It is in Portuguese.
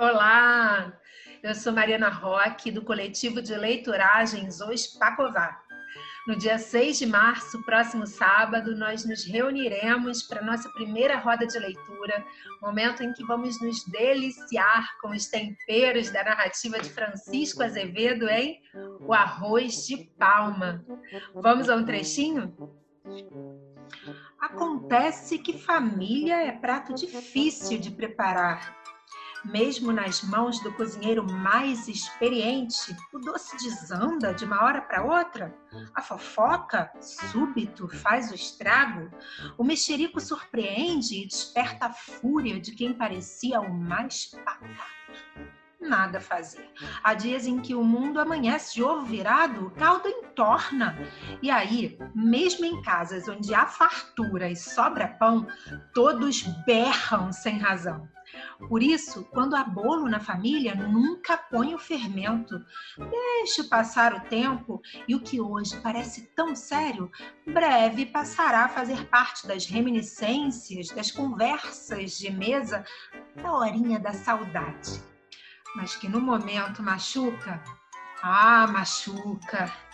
Olá, eu sou Mariana Roque, do coletivo de leituragens Os Pacová. No dia 6 de março, próximo sábado, nós nos reuniremos para nossa primeira roda de leitura, momento em que vamos nos deliciar com os temperos da narrativa de Francisco Azevedo em O Arroz de Palma. Vamos a um trechinho? Acontece que família é prato difícil de preparar mesmo nas mãos do cozinheiro mais experiente, o doce desanda de uma hora para outra. A fofoca, súbito, faz o estrago. O mexerico surpreende e desperta a fúria de quem parecia o mais pacato nada fazer. Há dias em que o mundo amanhece de ovo virado, o caldo entorna. E aí, mesmo em casas onde há fartura e sobra pão, todos berram sem razão. Por isso, quando há bolo na família, nunca põe o fermento. Deixe passar o tempo e o que hoje parece tão sério, breve passará a fazer parte das reminiscências, das conversas de mesa, da horinha da saudade. Mas que no momento machuca, ah, machuca.